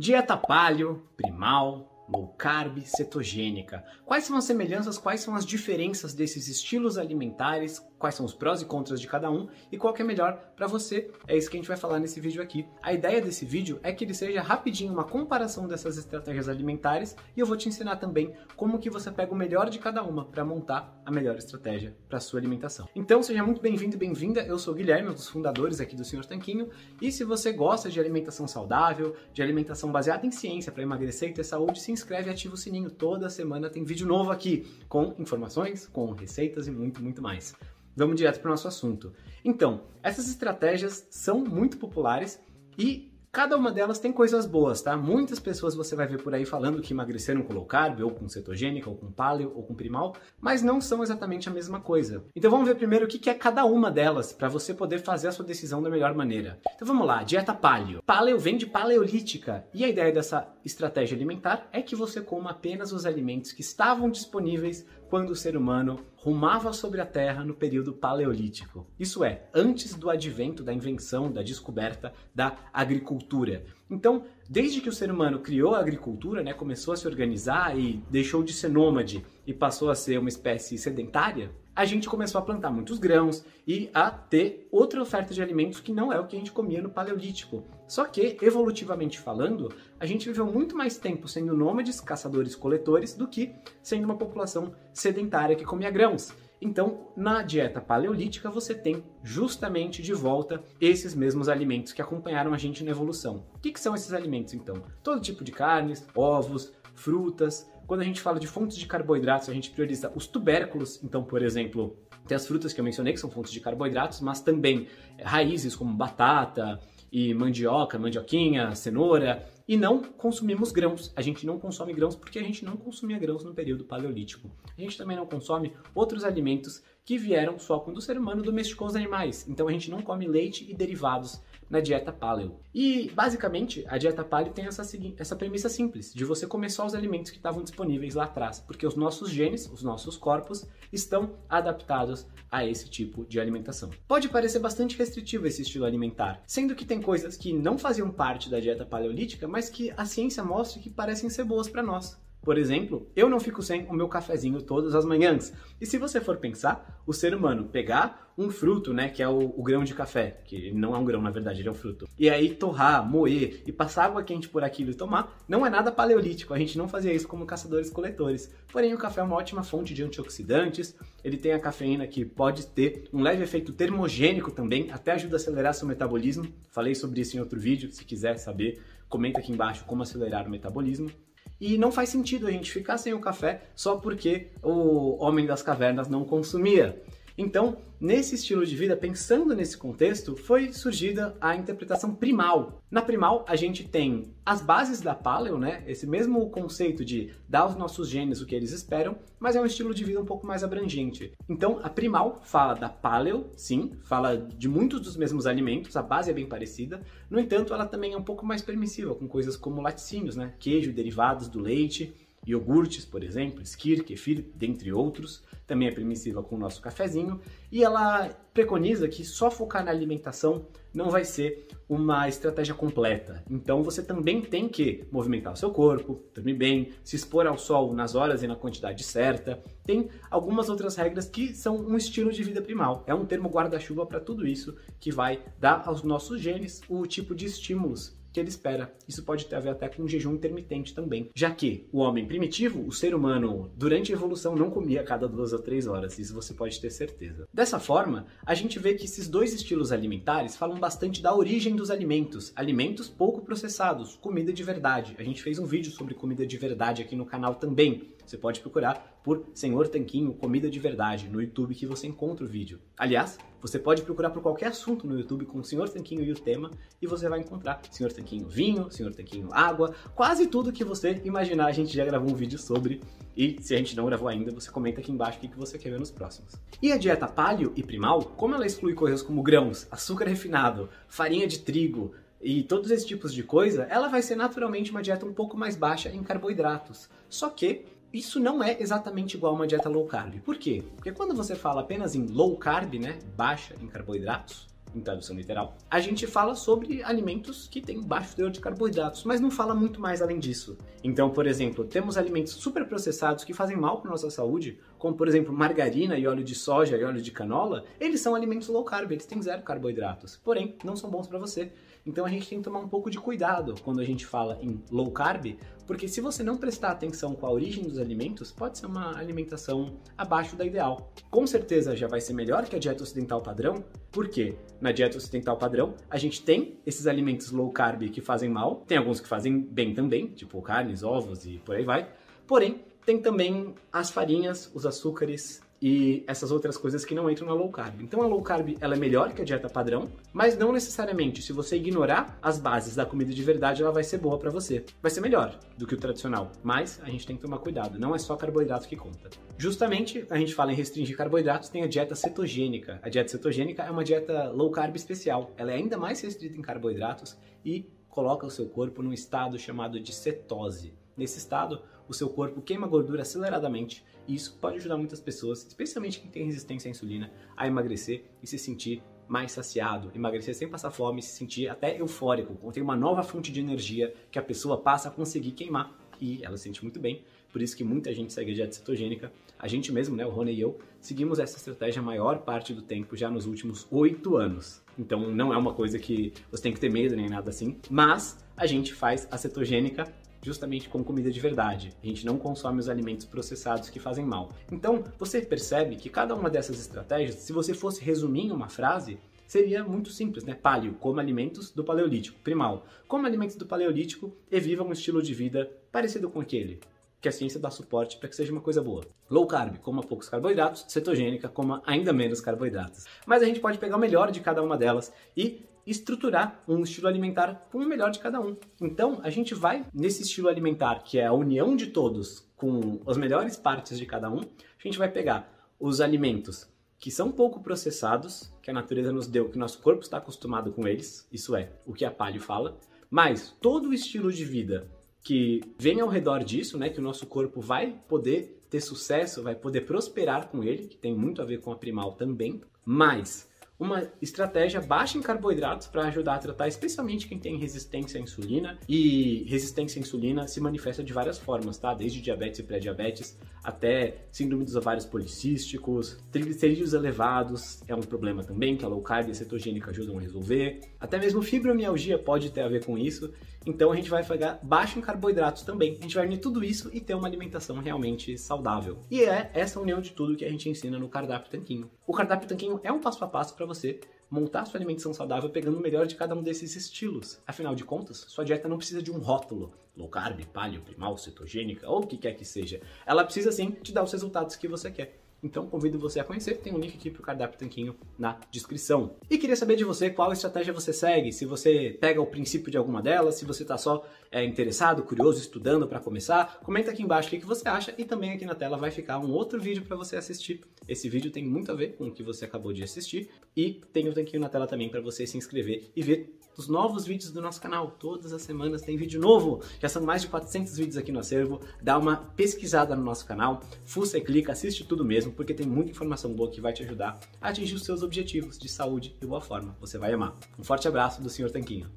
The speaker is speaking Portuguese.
Dieta paleo, primal, low carb, cetogênica. Quais são as semelhanças, quais são as diferenças desses estilos alimentares, quais são os prós e contras de cada um e qual que é melhor para você? É isso que a gente vai falar nesse vídeo aqui. A ideia desse vídeo é que ele seja rapidinho uma comparação dessas estratégias alimentares e eu vou te ensinar também como que você pega o melhor de cada uma para montar a melhor estratégia para sua alimentação. Então, seja muito bem-vindo e bem-vinda. Eu sou o Guilherme, um dos fundadores aqui do Senhor Tanquinho, e se você gosta de alimentação saudável, de alimentação baseada em ciência para emagrecer e ter saúde, se inscreve e ativa o sininho. Toda semana tem vídeo novo aqui, com informações, com receitas e muito, muito mais. Vamos direto para o nosso assunto. Então, essas estratégias são muito populares e Cada uma delas tem coisas boas, tá? Muitas pessoas você vai ver por aí falando que emagreceram com low carb, ou com cetogênica, ou com paleo, ou com primal, mas não são exatamente a mesma coisa. Então vamos ver primeiro o que é cada uma delas, para você poder fazer a sua decisão da melhor maneira. Então vamos lá, dieta paleo. Paleo vem de paleolítica, e a ideia dessa estratégia alimentar é que você coma apenas os alimentos que estavam disponíveis quando o ser humano rumava sobre a Terra no período paleolítico. Isso é, antes do advento da invenção, da descoberta da agricultura. Então, desde que o ser humano criou a agricultura, né, começou a se organizar e deixou de ser nômade e passou a ser uma espécie sedentária, a gente começou a plantar muitos grãos e a ter outra oferta de alimentos que não é o que a gente comia no Paleolítico. Só que, evolutivamente falando, a gente viveu muito mais tempo sendo nômades, caçadores-coletores, do que sendo uma população sedentária que comia grãos. Então, na dieta paleolítica, você tem justamente de volta esses mesmos alimentos que acompanharam a gente na evolução. O que, que são esses alimentos, então? Todo tipo de carnes, ovos, frutas, quando a gente fala de fontes de carboidratos, a gente prioriza os tubérculos. Então, por exemplo, tem as frutas que eu mencionei, que são fontes de carboidratos, mas também raízes como batata e mandioca, mandioquinha, cenoura, e não consumimos grãos. A gente não consome grãos porque a gente não consumia grãos no período paleolítico. A gente também não consome outros alimentos que vieram só quando o ser humano domesticou os animais. Então a gente não come leite e derivados na dieta paleo. E basicamente a dieta paleo tem essa, essa premissa simples, de você comer só os alimentos que estavam disponíveis lá atrás, porque os nossos genes, os nossos corpos, estão adaptados a esse tipo de alimentação. Pode parecer bastante restritivo esse estilo alimentar, sendo que tem coisas que não faziam parte da dieta paleolítica, mas que a ciência mostra que parecem ser boas para nós. Por exemplo, eu não fico sem o meu cafezinho todas as manhãs. E se você for pensar, o ser humano pegar um fruto, né, que é o, o, grão de café, que não é um grão na verdade, ele é um fruto, e aí torrar, moer e passar água quente por aquilo e tomar, não é nada paleolítico. A gente não fazia isso como caçadores-coletores. Porém, o café é uma ótima fonte de antioxidantes. Ele tem a cafeína que pode ter um leve efeito termogênico também, até ajuda a acelerar seu metabolismo. Falei sobre isso em outro vídeo. Se quiser saber, comenta aqui embaixo como acelerar o metabolismo. E não faz sentido a gente ficar sem o café só porque o homem das cavernas não consumia. Então, nesse estilo de vida, pensando nesse contexto, foi surgida a interpretação primal. Na primal, a gente tem as bases da paleo, né? Esse mesmo conceito de dar aos nossos genes o que eles esperam, mas é um estilo de vida um pouco mais abrangente. Então, a primal fala da paleo, sim, fala de muitos dos mesmos alimentos, a base é bem parecida. No entanto, ela também é um pouco mais permissiva, com coisas como laticínios, né? Queijo, derivados do leite iogurtes, por exemplo, skir, kefir, dentre outros. Também é permissiva com o nosso cafezinho. E ela preconiza que só focar na alimentação não vai ser uma estratégia completa. Então você também tem que movimentar o seu corpo, dormir bem, se expor ao sol nas horas e na quantidade certa. Tem algumas outras regras que são um estilo de vida primal. É um termo guarda-chuva para tudo isso que vai dar aos nossos genes o tipo de estímulos que ele espera. Isso pode ter a ver até com um jejum intermitente também, já que o homem primitivo, o ser humano, durante a evolução não comia a cada duas ou três horas, isso você pode ter certeza. Dessa forma, a gente vê que esses dois estilos alimentares falam bastante da origem dos alimentos, alimentos pouco processados, comida de verdade. A gente fez um vídeo sobre comida de verdade aqui no canal também. Você pode procurar por Senhor Tanquinho Comida de Verdade no YouTube que você encontra o vídeo. Aliás, você pode procurar por qualquer assunto no YouTube com Senhor Tanquinho e o tema e você vai encontrar Senhor Tanquinho vinho, Senhor Tanquinho água, quase tudo que você imaginar a gente já gravou um vídeo sobre e se a gente não gravou ainda, você comenta aqui embaixo o que você quer ver nos próximos. E a dieta paleo e primal, como ela exclui coisas como grãos, açúcar refinado, farinha de trigo, e todos esses tipos de coisa, ela vai ser naturalmente uma dieta um pouco mais baixa em carboidratos. Só que isso não é exatamente igual a uma dieta low carb. Por quê? Porque quando você fala apenas em low carb, né, baixa em carboidratos, em tradução literal, a gente fala sobre alimentos que têm baixo teor de carboidratos, mas não fala muito mais além disso. Então, por exemplo, temos alimentos super processados que fazem mal para nossa saúde, como por exemplo margarina e óleo de soja e óleo de canola, eles são alimentos low carb, eles têm zero carboidratos, porém não são bons para você. Então a gente tem que tomar um pouco de cuidado quando a gente fala em low carb, porque se você não prestar atenção com a origem dos alimentos, pode ser uma alimentação abaixo da ideal. Com certeza já vai ser melhor que a dieta ocidental padrão, porque na dieta ocidental padrão a gente tem esses alimentos low carb que fazem mal, tem alguns que fazem bem também, tipo carnes, ovos e por aí vai. Porém, tem também as farinhas, os açúcares e essas outras coisas que não entram na low carb. Então a low carb ela é melhor que a dieta padrão, mas não necessariamente. Se você ignorar as bases da comida de verdade, ela vai ser boa para você. Vai ser melhor do que o tradicional, mas a gente tem que tomar cuidado. Não é só carboidrato que conta. Justamente a gente fala em restringir carboidratos, tem a dieta cetogênica. A dieta cetogênica é uma dieta low carb especial. Ela é ainda mais restrita em carboidratos e coloca o seu corpo num estado chamado de cetose. Nesse estado, o seu corpo queima gordura aceleradamente e isso pode ajudar muitas pessoas, especialmente quem tem resistência à insulina, a emagrecer e se sentir mais saciado, emagrecer sem passar fome, se sentir até eufórico, tem uma nova fonte de energia que a pessoa passa a conseguir queimar e ela se sente muito bem. Por isso que muita gente segue a dieta cetogênica. A gente mesmo, né, o Rony e eu, seguimos essa estratégia a maior parte do tempo já nos últimos oito anos. Então não é uma coisa que você tem que ter medo nem nada assim, mas a gente faz a cetogênica justamente com comida de verdade. A gente não consome os alimentos processados que fazem mal. Então, você percebe que cada uma dessas estratégias, se você fosse resumir em uma frase, seria muito simples, né? Paleo, coma alimentos do paleolítico. Primal, coma alimentos do paleolítico e viva um estilo de vida parecido com aquele. Que a ciência dá suporte para que seja uma coisa boa. Low carb, coma poucos carboidratos. Cetogênica, coma ainda menos carboidratos. Mas a gente pode pegar o melhor de cada uma delas e estruturar um estilo alimentar com o melhor de cada um. Então, a gente vai nesse estilo alimentar, que é a união de todos com as melhores partes de cada um, a gente vai pegar os alimentos que são pouco processados, que a natureza nos deu, que nosso corpo está acostumado com eles, isso é, o que a palio fala, mas todo o estilo de vida que vem ao redor disso, né, que o nosso corpo vai poder ter sucesso, vai poder prosperar com ele, que tem muito a ver com a primal também, mas uma estratégia baixa em carboidratos para ajudar a tratar especialmente quem tem resistência à insulina. E resistência à insulina se manifesta de várias formas, tá? Desde diabetes e pré-diabetes até síndrome dos ovários policísticos, triglicerídeos elevados é um problema também, que a low carb e a cetogênica ajudam a resolver. Até mesmo fibromialgia pode ter a ver com isso. Então a gente vai pegar baixo em carboidratos também. A gente vai unir tudo isso e ter uma alimentação realmente saudável. E é essa união de tudo que a gente ensina no cardápio tanquinho. O cardápio tanquinho é um passo a passo para você montar sua alimentação saudável pegando o melhor de cada um desses estilos. Afinal de contas, sua dieta não precisa de um rótulo, low carb, paleo, primal, cetogênica ou o que quer que seja. Ela precisa sim te dar os resultados que você quer. Então convido você a conhecer, tem um link aqui para o cardápio tanquinho na descrição. E queria saber de você qual estratégia você segue, se você pega o princípio de alguma delas, se você está só é, interessado, curioso, estudando para começar, comenta aqui embaixo o que, que você acha e também aqui na tela vai ficar um outro vídeo para você assistir. Esse vídeo tem muito a ver com o que você acabou de assistir e tem o um tanquinho na tela também para você se inscrever e ver os novos vídeos do nosso canal. Todas as semanas tem vídeo novo. Já são mais de 400 vídeos aqui no acervo. Dá uma pesquisada no nosso canal, fuça e clica, assiste tudo mesmo, porque tem muita informação boa que vai te ajudar a atingir os seus objetivos de saúde e boa forma. Você vai amar. Um forte abraço do Sr. Tanquinho.